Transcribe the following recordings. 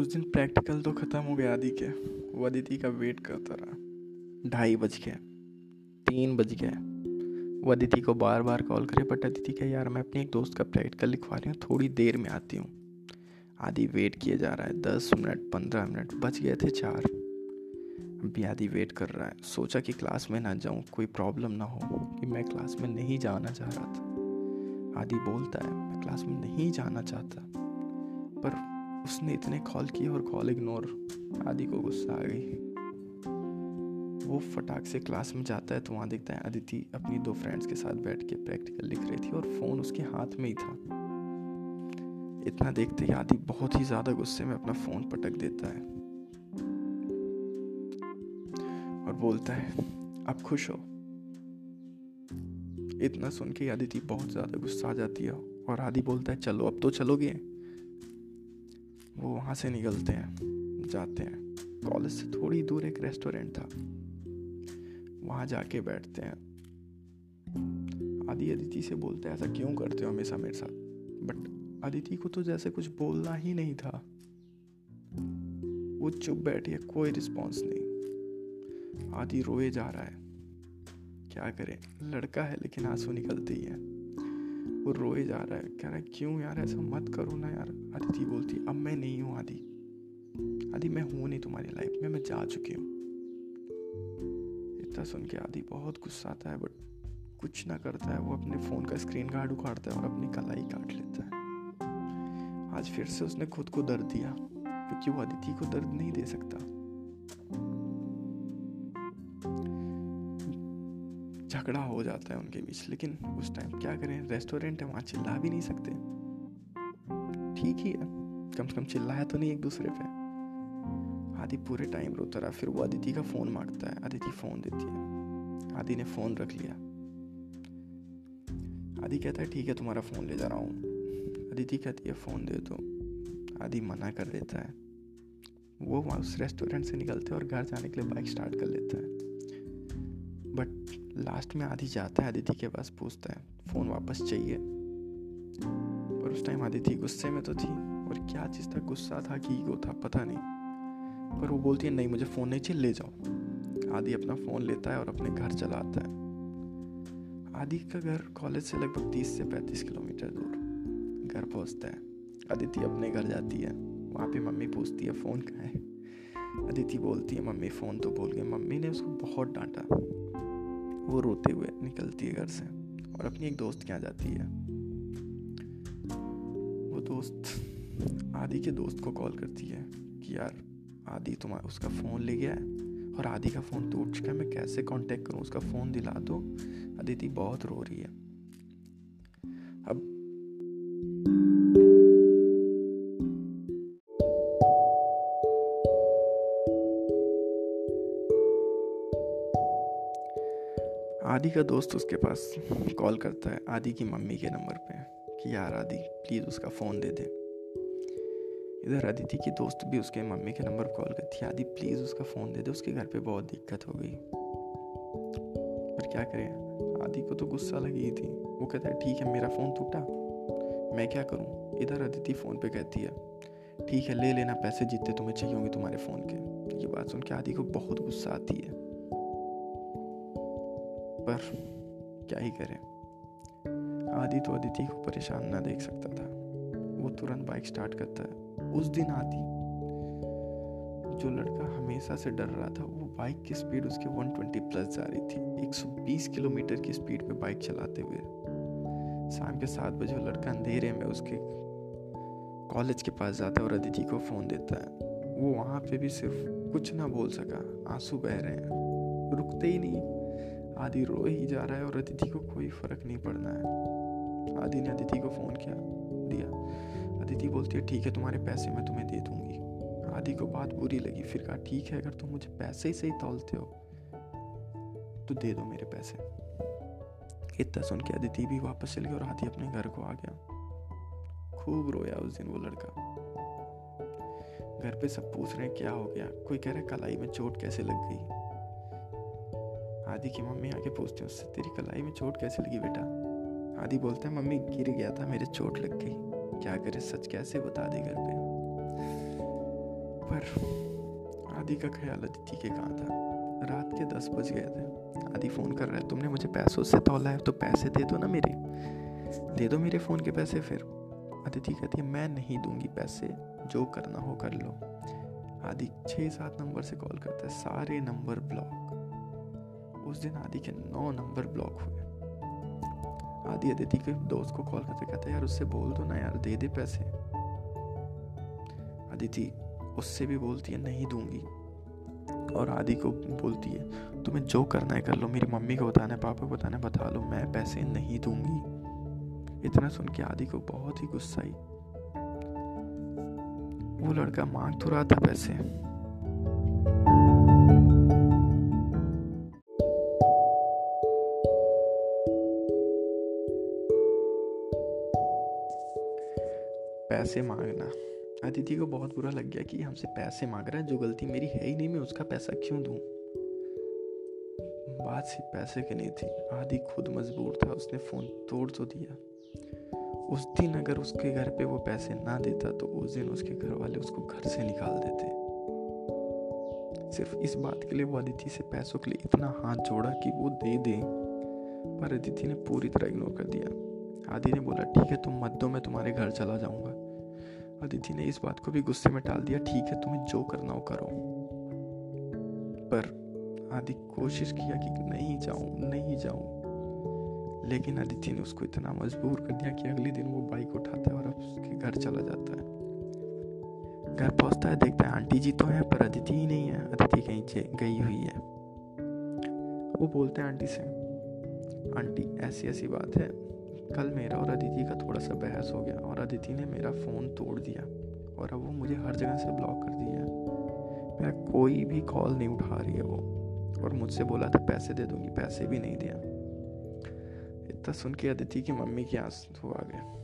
उस दिन प्रैक्टिकल तो ख़त्म हो गया, आदि के। वो अदिति का वेट करता रहा। ढाई बज गए, तीन बज गए। वो अदिति को बार बार कॉल करे बट अदिति क्या यार, मैं अपने एक दोस्त का प्रैक्टिकल लिखवा रही हूँ, थोड़ी देर में आती हूँ। आदि वेट किए जा रहा है, दस मिनट, पंद्रह मिनट बच गए थे चार। अभी आदि वेट कर रहा है। सोचा कि क्लास में ना जाऊँ, कोई प्रॉब्लम ना हो, कि मैं क्लास में नहीं जाना चाह रहा था। आदि बोलता है, मैं क्लास में नहीं जाना चाहता, पर उसने इतने कॉल किए और कॉल इग्नोर आदि को गुस्सा आ गई। वो फटाक से क्लास में जाता है तो वहाँ देखता है अदिति अपनी दो फ्रेंड्स के साथ बैठ के प्रैक्टिकल लिख रही थी और फ़ोन उसके हाथ में ही था। इतना देखते ही आदि बहुत ही ज़्यादा गुस्से में अपना फ़ोन पटक देता है। और बोलता है, आप खुश हो? इतना सुन के आदिति बहुत ज़्यादा गुस्सा आ जाती है और आदि बोलता है, चलो, अब तो चलोगे? वो वहाँ से निकलते हैं, जाते हैं। कॉलेज से थोड़ी दूर एक रेस्टोरेंट था। वहाँ जाके बैठते हैं। आदि अदिति से बोलते हैं, ऐसा क्यों करते हो हमेशा मेरे साथ? बट अदिति को तो जैसे कुछ बोलना ही नहीं था। वो चुप बैठी है, कोई रिस्पॉन्स नहीं। आदि रोए जा रहा है। क्या करें? लड़का है, लेकिन आँसू निकलते ही है। वो रोए जा रहा है। कह रहा है, क्यों यार, ऐसा मत करो ना यार अदिति बोलती, अब मैं नहीं हूँ आदि। आदि, मैं हूँ नहीं तुम्हारी लाइफ में, मैं जा चुकी हूँ। इतना सुन के आदि बहुत गुस्सा आता है बट कुछ ना करता है। वो अपने फ़ोन का स्क्रीन गार्ड उखाड़ता है और अपनी कलाई काट लेता है। आज फिर से उसने खुद को दर्द दिया, क्योंकि वो अदिति को दर्द नहीं दे सकता। झगड़ा हो जाता है उनके बीच, लेकिन उस टाइम क्या करें? रेस्टोरेंट है, वहाँ चिल्ला भी नहीं सकते। ठीक ही है। कम से कम चिल्लाया तो नहीं एक दूसरे पे। आदि पूरे टाइम रोता रहा। फिर वो अदिति का फ़ोन माँगता है। अदिति फ़ोन देती है। आदि ने फ़ोन रख लिया। आदि कहता है, ठीक है, तुम्हारा फ़ोन ले जा रहा हूँ। अदिति कहती है फ़ोन दे दो। आदि मना कर देता है। वो वहाँ उस रेस्टोरेंट से निकलते हैं और घर जाने के लिए बाइक स्टार्ट कर लेता है। लास्ट में आदि जाता है अदिति के पास पूछता है, फ़ोन वापस चाहिए? पर उस टाइम आदिति गुस्से में तो थी, और क्या चीज़ था, गुस्सा था कि ईगो था, पता नहीं। पर वो बोलती है, नहीं, मुझे फ़ोन नहीं चाहिए, ले जाओ। आदि अपना फ़ोन लेता है और अपने घर चला आता है। आदि का घर कॉलेज से लगभग तीस से पैंतीस किलोमीटर दूर। घर पहुँचता है। अदिति अपने घर जाती है। वहाँ पे मम्मी पूछती है, फ़ोन कहाँ है? अदिति बोलती है, मम्मी, फ़ोन तो बोल गए। मम्मी ने उसको बहुत डांटा। वो रोते हुए निकलती है घर से और अपनी एक दोस्त के यहाँ जाती है। वो दोस्त, आदि के दोस्त को कॉल करती है कि यार, आदि तुम्हारा, उसका फ़ोन ले गया है और आदि का फ़ोन टूट चुका है, मैं कैसे कांटेक्ट करूँ? उसका फ़ोन दिला दो। अदिति बहुत रो रही है। आदि का दोस्त उसके पास कॉल करता है, आदि की मम्मी के नंबर पे, कि यार आदि प्लीज़ उसका फ़ोन दे दे। इधर अदिति की दोस्त भी उसके मम्मी के नंबर कॉल करती है, आदि प्लीज़ उसका फ़ोन दे दे, उसके घर पे बहुत दिक्कत हो गई। पर क्या करें? आदि को तो गुस्सा लगी थी। वो कहता है, ठीक है, मेरा फ़ोन टूटा। मैं क्या करूँ? इधर अदिति फ़ोन पे कहती है, ठीक है, ले लेना, पैसे जितने तुम्हें चाहिए होंगे तुम्हारे फ़ोन के। ये बात सुन के आदि को बहुत गुस्सा आती है। पर क्या ही करें। आदि तो अदिति को परेशान ना देख सकता था। वो तुरंत बाइक स्टार्ट करता है। उस दिन आदि जो लड़का हमेशा से डर रहा था, वो बाइक की स्पीड उसके 120 प्लस जा रही थी। 120 किलोमीटर की स्पीड पे बाइक चलाते हुए। शाम के सात बजे वो लड़का अंधेरे में उसके कॉलेज के पास जाता है और अदिति को फ़ोन देता है। वो वहाँ पे भी सिर्फ़ कुछ ना बोल सका। आँसू बह रहे हैं। रुकते ही नहीं। आदि रो ही जा रहा है और अदिति को कोई फ़र्क नहीं पड़ना है। आदि ने अदिति को फ़ोन किया, दिया। अदिति बोलती है, ठीक है, तुम्हारे पैसे मैं तुम्हें दे दूँगी। आदि को बात बुरी लगी, फिर कहा, ठीक है, अगर तुम मुझे पैसे ही सही तोलते हो तो दे दो मेरे पैसे। इतना सुन के अदिति भी वापस चली और आदि अपने घर को आ गया। खूब रोया उस दिन वो लड़का। घर पे सब पूछ रहे हैं, क्या हो गया? कोई कह रहा है, कलाई में चोट कैसे लग गई? आदि की मम्मी आके पूछती है, उससे तेरी कलाई में चोट कैसे लगी बेटा? आदि बोलता है, मम्मी, गिर गया था, मेरे चोट लग गई। क्या करे, सच कैसे बता दे घर पे? पर आदि का ख्याल अदिति के कहाँ था? रात के दस बज गए थे। आदि फ़ोन कर रहा है तुमने मुझे पैसों से तोला है तो पैसे दे दो ना मेरे। दे दो मेरे फ़ोन के पैसे फिर। अदिति कहती है, मैं नहीं दूँगी पैसे, जो करना हो कर लो। आदि छः सात नंबर से कॉल करता है, सारे नंबर ब्लॉक। उस दिन आदि के नौ नंबर ब्लॉक हुए। आदि अदिति के दोस्त को कॉल करते कहते, यार, उससे बोल दो ना यार, दे दे पैसे। अदिति उससे भी बोलती है, नहीं दूँगी। और आदि को बोलती है, तुम्हें जो करना है कर लो, मेरी मम्मी को बताना है, पापा को बताना है, बता लो, मैं पैसे नहीं दूँगी। इतना सुन के आदि को बहुत ही गुस्सा आई। वो लड़का मांग तो रहा था पैसे। पैसे मांगना अदिति को बहुत बुरा लग गया कि हमसे पैसे मांग रहा है, जो गलती मेरी है ही नहीं, मैं उसका पैसा क्यों दूँ? बात सिर्फ़ पैसे की नहीं थी। आदि खुद मजबूर था, उसने फ़ोन तोड़ तो दिया। उस दिन अगर उसके घर पे वो पैसे ना देता तो उस दिन उसके घर वाले उसको घर से निकाल देते। सिर्फ़ इस बात के लिए वो अदिति से पैसों के लिए इतना हाथ जोड़ा कि वो दे दे। पर अदिति ने पूरी तरह इग्नोर कर दिया। आदि ने बोला, ठीक है, तुम मत दो, मैं तुम्हारे घर चला जाऊँगा। अदिति ने इस बात को भी गुस्से में टाल दिया, ठीक है, तुम्हें जो करना हो करो। पर आदि कोशिश किया कि नहीं जाऊँ नहीं जाऊँ। लेकिन अदिति ने उसको इतना मजबूर कर दिया कि अगले दिन वो बाइक उठाता है और उसके घर चला जाता है। घर पहुँचता है, देखता है, आंटी जी तो है, पर अदिति ही नहीं है अदिति कहीं गई हुई है। वो बोलते हैं आंटी से, आंटी ऐसी ऐसी बात है कल मेरा और अदिति का थोड़ा सा बहस हो गया और अदिति ने मेरा फ़ोन तोड़ दिया और अब वो मुझे हर जगह से ब्लॉक कर दिया मेरा कोई भी कॉल नहीं उठा रही है वो और मुझसे बोला था पैसे दे दूँगी, पैसे भी नहीं दिया। इतना सुन के अदिति की मम्मी की आँसू आ गए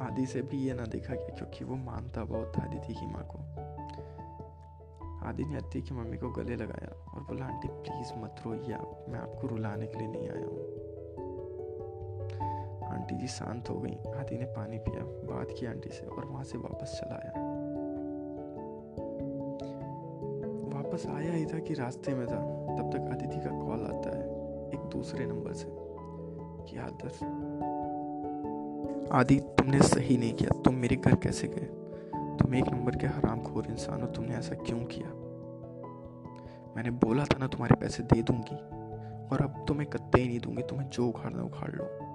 आदि से भी ये ना देखा गया क्योंकि वो मानता बहुत था अदिति की माँ को। आदि ने अदिति की मम्मी को गले लगाया और बोला, आंटी प्लीज़ मत रोइए आप, मैं आपको रुलाने के लिए नहीं आया हूँ। आंटी जी शांत हो गई। आदि ने पानी पिया, बात की आंटी से और वहाँ से वापस चला आया। वापस आया ही था कि रास्ते में था। तब तक अदिति का कॉल आता है एक दूसरे नंबर से कि आदर आदि, तुमने सही नहीं किया। तुम मेरे घर कैसे गए? तुम एक नंबर के हराम खोर इंसान हो। तुमने ऐसा क्यों किया? मैंने बोला था ना, तुम्हारे पैसे दे दूँगी। और अब तुम्हें कत्ते ही नहीं दूँगी। तुम्हें जो उखाड़ना उखाड़ लो।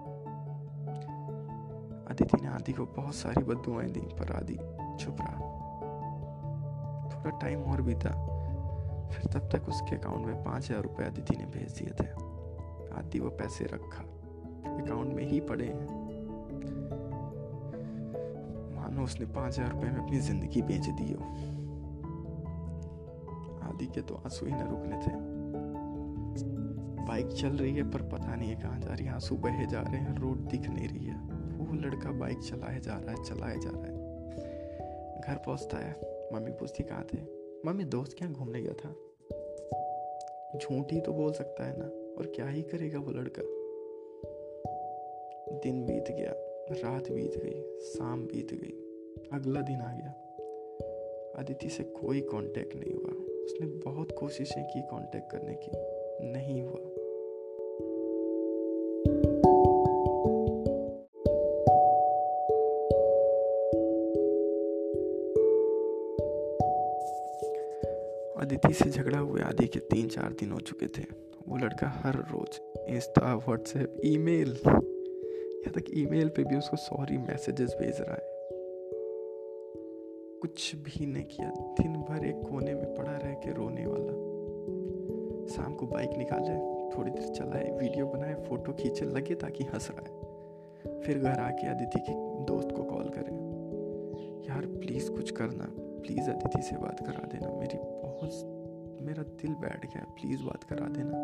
अदिति ने आदि को बहुत सारी बदुआएँ दी, पर आदि चुप रहा। थोड़ा टाइम और बीता, फिर तब तक उसके अकाउंट में पाँच हज़ार रुपये अदिति ने भेज दिए थे। आदि वो पैसे रखा। अकाउंट में ही पड़े हैं। मानो उसने पाँच हज़ार रुपये में अपनी ज़िंदगी बेच दी हो। आदि के तो आँसू ही न रुकने थे। बाइक चल रही है, पर पता नहीं है कहाँ जा रही है। आँसू बहे जा रहे हैं, रोड दिख नहीं रही है। वो लड़का बाइक चलाए जा रहा है, चलाए जा रहा है। घर पहुँचता है। मम्मी पूछती, कहाँ थे? मम्मी, दोस्त क्या घूमने गया था। झूठ ही तो बोल सकता है ना, और क्या ही करेगा वो लड़का? दिन बीत गया, रात बीत गई, शाम बीत गई, अगला दिन आ गया। अदिति से कोई कांटेक्ट नहीं हुआ। उसने बहुत कोशिशें की कांटेक्ट करने की। नहीं हुआ। अदिति से झगड़ा हुए आदि के तीन चार दिन हो चुके थे। वो लड़का हर रोज इंस्टा, व्हाट्सएप, ईमेल, यहाँ तक ईमेल पे भी उसको सॉरी मैसेजेस भेज रहा है। कुछ भी नहीं किया। दिन भर एक कोने में पड़ा रह के रोने वाला। शाम को बाइक निकाले थोड़ी देर चलाए, वीडियो बनाए, फ़ोटो खींचे, लगे ताकि हंस रहा है। फिर घर आके अदिति के दोस्त को कॉल करें। यार, प्लीज़ कुछ करना। प्लीज़ अदिति से बात करा देना। मेरी बहुत मेरा दिल बैठ गया प्लीज़ बात करा देना।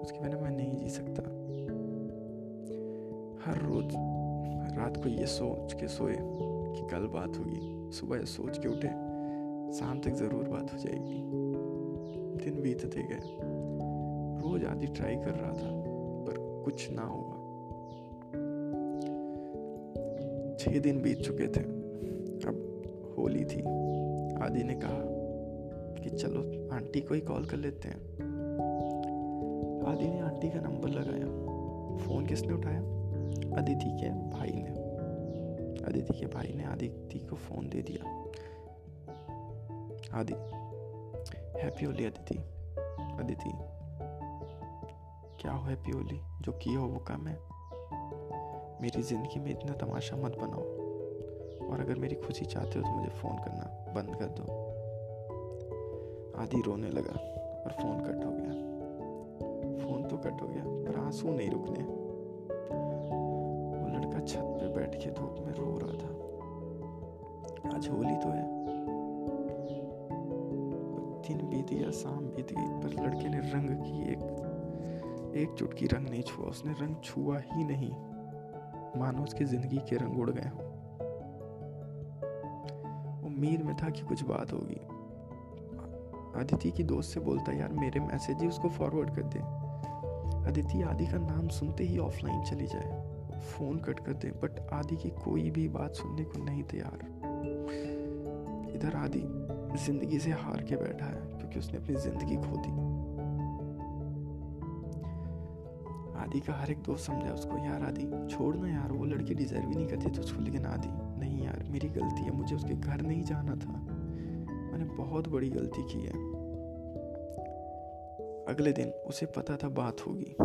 उसके बिना मैं नहीं जी सकता। हर रोज, रात को ये सोच के सोए कि कल बात होगी। सुबह सोच के उठे, शाम तक ज़रूर बात हो जाएगी। दिन बीतते गए। रोज आदि ट्राई कर रहा था, पर कुछ ना हुआ। छः दिन बीत चुके थे। अब होली थी। आदि ने कहा कि चलो, आंटी को ही कॉल कर लेते हैं। आदि ने आंटी का नंबर लगाया। फ़ोन किसने उठाया? अदिति के भाई ने। अदिति के भाई ने आदिति को फ़ोन दे दिया। आदि, हैप्पी होली अदिति। अदिति, क्या हो हैप्पी होली? जो किया हो वो कम है। मेरी ज़िंदगी में इतना तमाशा मत बनाओ। और अगर मेरी खुशी चाहते हो तो मुझे फ़ोन करना। बंद कर दो। आदि रोने लगा और फ़ोन कट हो गया। फ़ोन तो कट हो गया, पर आँसू नहीं रुकने। वो लड़का छत पे बैठ के धूप में रो रहा था। आज होली तो है। दिन बीत गया, शाम बीत गई, पर लड़के ने रंग की एक एक चुटकी रंग नहीं छुआ। उसने रंग छुआ ही नहीं। मानो उसकी ज़िंदगी के रंग उड़ गए हों। उम्मीद में था कि कुछ बात होगी। अदिति की दोस्त से बोलता, यार, मेरे मैसेज ही उसको फॉरवर्ड कर दे। अदिति आदि का नाम सुनते ही ऑफलाइन चली जाए। फ़ोन कट कर दे बट आदि की कोई भी बात सुनने को नहीं तैयार। इधर आदि ज़िंदगी से हार के बैठा है, क्योंकि उसने अपनी ज़िंदगी खो दी। आदि का हर एक दोस्त समझा उसको, यार, आदि छोड़ ना यार, वो लड़की डिजर्व ही नहीं करती तुझको लेकिन आदि नहीं यार, मेरी गलती है, मुझे उसके घर नहीं जाना था। मैंने बहुत बड़ी गलती की है। अगले दिन उसे पता था बात होगी।